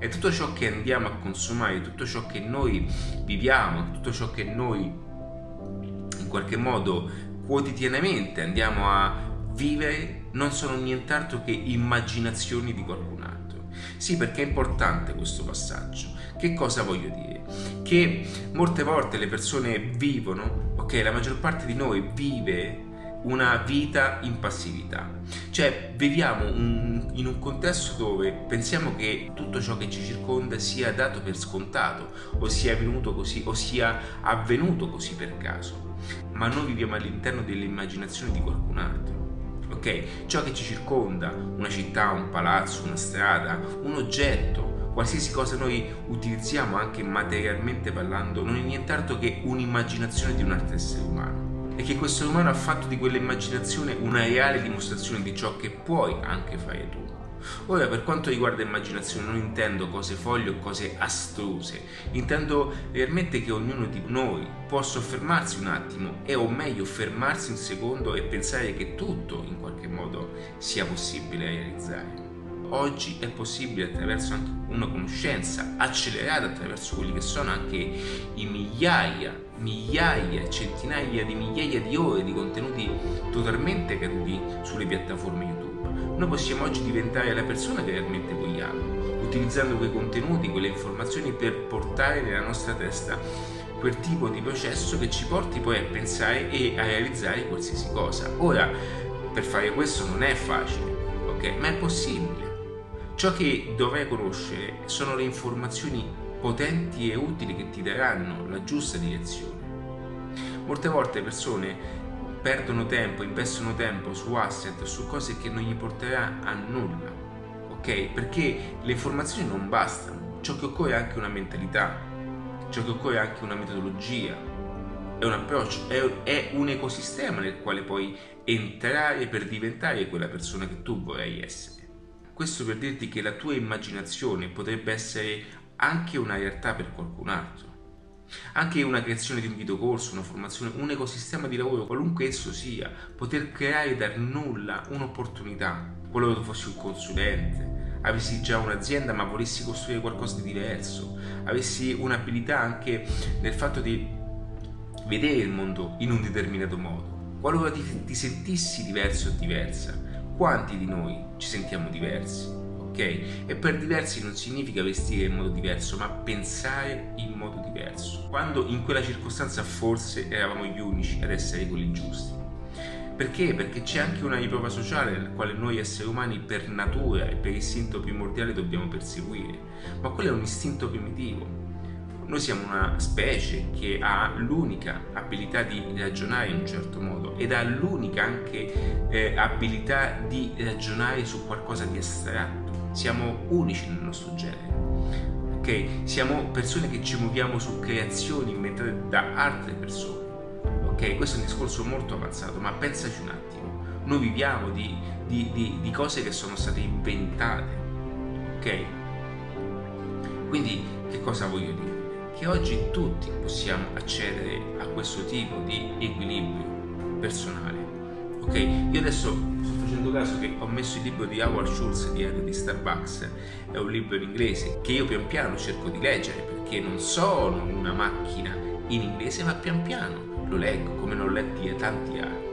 E tutto ciò che andiamo a consumare, tutto ciò che noi viviamo, tutto ciò che noi in qualche modo quotidianamente andiamo a vivere non sono nient'altro che immaginazioni di qualcun altro. Sì, perché è importante questo passaggio. Che cosa voglio dire? Che molte volte le persone vivono, ok, la maggior parte di noi vive una vita in passività. Cioè viviamo un, in un contesto dove pensiamo che tutto ciò che ci circonda sia dato per scontato o sia avvenuto così o sia avvenuto così per caso. Ma noi viviamo all'interno dell'immaginazione di qualcun altro. Ok? Ciò che ci circonda, una città, un palazzo, una strada, un oggetto, qualsiasi cosa noi utilizziamo anche materialmente parlando, non è nient'altro che un'immaginazione di un altro essere umano e che questo umano ha fatto di quell'immaginazione una reale dimostrazione di ciò che puoi anche fare tu. Ora, per quanto riguarda immaginazione, non intendo cose foglie o cose astruse, intendo realmente che ognuno di noi può soffermarsi un attimo e o meglio fermarsi un secondo e pensare che tutto in qualche modo sia possibile realizzare oggi è possibile attraverso anche una conoscenza accelerata attraverso quelli che sono anche i migliaia, migliaia, centinaia di migliaia di ore di contenuti totalmente caduti sulle piattaforme YouTube. Noi possiamo oggi diventare la persona che realmente vogliamo, utilizzando quei contenuti, quelle informazioni per portare nella nostra testa quel tipo di processo che ci porti poi a pensare e a realizzare qualsiasi cosa. Ora, per fare questo non è facile, ok? Ma è possibile. Ciò che dovrai conoscere sono le informazioni potenti e utili che ti daranno la giusta direzione. Molte volte persone perdono tempo, investono tempo su asset, su cose che non gli porterà a nulla, ok? Perché le informazioni non bastano, ciò che occorre è anche una mentalità, ciò che occorre è anche una metodologia, è un approccio, è, è un ecosistema nel quale puoi entrare per diventare quella persona che tu vorrai essere. Questo per dirti che la tua immaginazione potrebbe essere anche una realtà per qualcun altro. Anche una creazione di un videocorso, una formazione, un ecosistema di lavoro, qualunque esso sia, poter creare dal nulla un'opportunità. Qualora tu fossi un consulente, avessi già un'azienda ma volessi costruire qualcosa di diverso, avessi un'abilità anche nel fatto di vedere il mondo in un determinato modo. Qualora ti, ti sentissi diverso o diversa, quanti di noi ci sentiamo diversi? Ok? E per diversi non significa vestire in modo diverso, ma pensare in modo diverso. Quando in quella circostanza forse eravamo gli unici ad essere quelli giusti. Perché? Perché c'è anche una riprova sociale nella quale noi esseri umani per natura e per istinto primordiale dobbiamo perseguire, ma quello è un istinto primitivo noi siamo una specie che ha l'unica abilità di ragionare in un certo modo ed ha l'unica anche eh, abilità di ragionare su qualcosa di astratto. Siamo unici nel nostro genere. Ok? Siamo persone che ci muoviamo su creazioni inventate da altre persone. Ok? Questo è un discorso molto avanzato, ma pensaci un attimo. Noi viviamo di, di, di, di cose che sono state inventate. Ok? Quindi che cosa voglio dire? Che oggi tutti possiamo accedere a questo tipo di equilibrio personale. Ok, io adesso sto facendo caso che ho messo il libro di Howard Schultz di di Starbucks, è un libro in inglese che io pian piano cerco di leggere perché non sono una macchina in inglese, ma pian piano lo leggo come non ho letti tanti altri.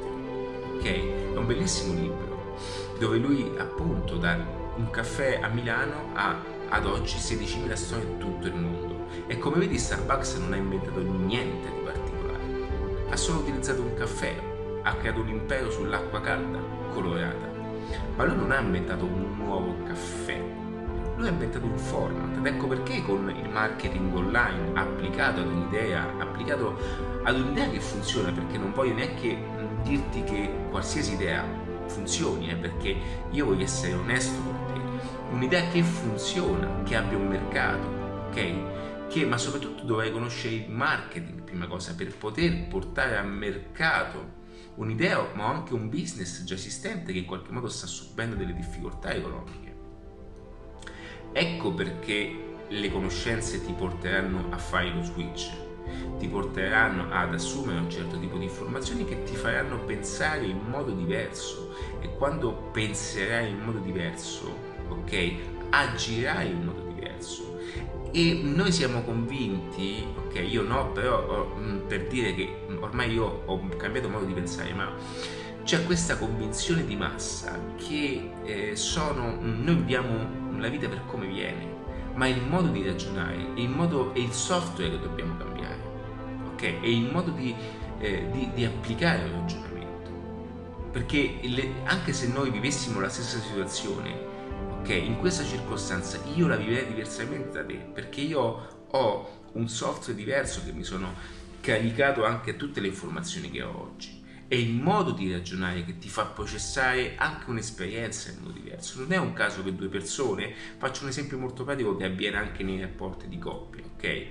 Ok, è un bellissimo libro dove lui appunto da un caffè a Milano ha ad oggi 16.000 storie in tutto il mondo e come vedi Starbucks non ha inventato niente di particolare. Ha solo utilizzato un caffè, ha creato un impero sull'acqua calda, colorata. Ma lui non ha inventato un nuovo caffè. Lui ha inventato un format ed ecco perché con il marketing online applicato ad un'idea, applicato ad un'idea che funziona, perché non voglio neanche dirti che qualsiasi idea funzioni, eh, perché io voglio essere onesto. Un'idea che funziona, che abbia un mercato, ok? che, ma soprattutto dovrai conoscere il marketing, prima cosa, per poter portare a mercato un'idea, ma anche un business già esistente che in qualche modo sta subendo delle difficoltà economiche. Ecco perché le conoscenze ti porteranno a fare lo switch, ti porteranno ad assumere un certo tipo di informazioni che ti faranno pensare in modo diverso e quando penserai in modo diverso, ok, agirai in modo diverso E noi siamo convinti, ok, io no, però mm, per dire che ormai io ho cambiato modo di pensare, ma c'è questa convinzione di massa che eh, sono, noi viviamo la vita per come viene, ma il modo di ragionare, il modo, è il software che dobbiamo cambiare, ok? È il modo di, eh, di, di applicare il ragionamento. Perché le, anche se noi vivessimo la stessa situazione, ok, in questa circostanza io la vivrei diversamente da te, perché io ho un software diverso che mi sono caricato anche a tutte le informazioni che ho oggi è il modo di ragionare che ti fa processare anche un'esperienza in modo diverso. Non è un caso che due persone, faccio un esempio molto pratico che avviene anche nei rapporti di coppia, ok?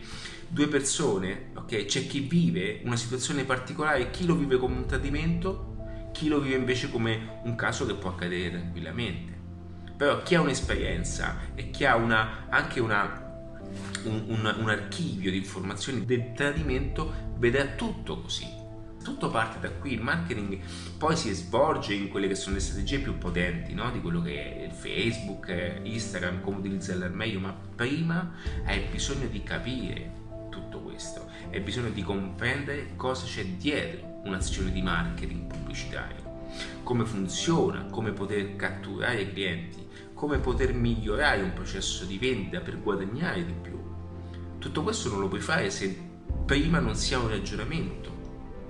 Due persone, ok? C'è chi vive una situazione particolare, chi lo vive come un tradimento, chi lo vive invece come un caso che può accadere tranquillamente. Però chi ha un'esperienza e chi ha una, anche una un, un, un, archivio di informazioni del tradimento vedrà tutto così. Tutto parte da qui, il marketing poi si svolge in quelle che sono le strategie più potenti no? di quello che è Facebook, Instagram, come utilizzarle al meglio, ma prima hai bisogno di capire tutto questo, hai bisogno di comprendere cosa c'è dietro un'azione di marketing pubblicitario, come funziona, come poter catturare i clienti, come poter migliorare un processo di vendita per guadagnare di più. Tutto questo non lo puoi fare se prima non si ha un ragionamento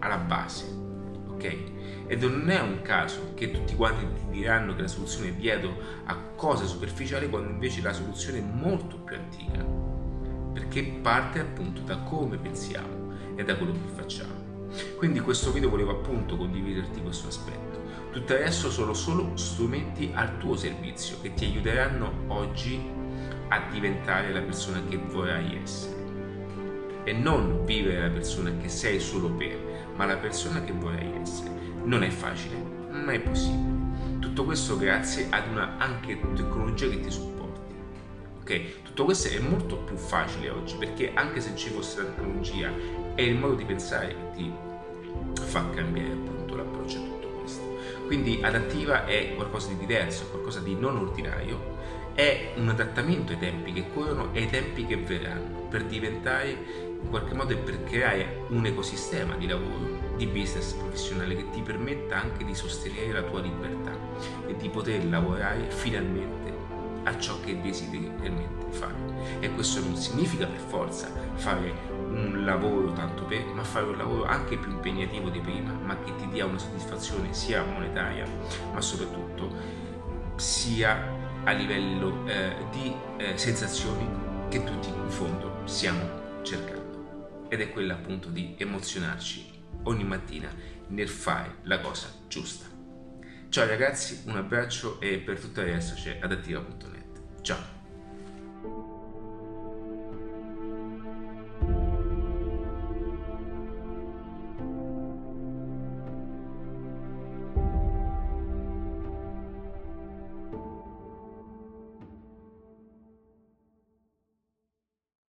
alla base, ok? Ed non è un caso che tutti quanti ti diranno che la soluzione è dietro a cose superficiali quando invece la soluzione è molto più antica, perché parte appunto da come pensiamo e da quello che facciamo. Quindi in questo video volevo appunto condividerti questo aspetto. Tutto resto sono solo strumenti al tuo servizio che ti aiuteranno oggi a diventare la persona che vorrai essere e non vivere la persona che sei solo per ma la persona che vorrei essere. Non è facile, ma è possibile. Tutto questo grazie ad una anche tecnologia che ti supporti. Ok? Tutto questo è molto più facile oggi perché anche se ci fosse la tecnologia è il modo di pensare che ti fa cambiare appunto l'approccio a tutto questo. Quindi adattiva è qualcosa di diverso, qualcosa di non ordinario, è un adattamento ai tempi che corrono e ai tempi che verranno per diventare in qualche modo è per creare un ecosistema di lavoro, di business professionale che ti permetta anche di sostenere la tua libertà e di poter lavorare finalmente a ciò che desideri realmente fare. E questo non significa per forza fare un lavoro tanto per, ma fare un lavoro anche più impegnativo di prima, ma che ti dia una soddisfazione sia monetaria, ma soprattutto sia a livello eh, di eh, sensazioni che tutti in fondo stiamo cercando ed è quella appunto di emozionarci ogni mattina nel fare la cosa giusta. Ciao ragazzi, un abbraccio e per tutto il resto c'è adattiva.net. Ciao!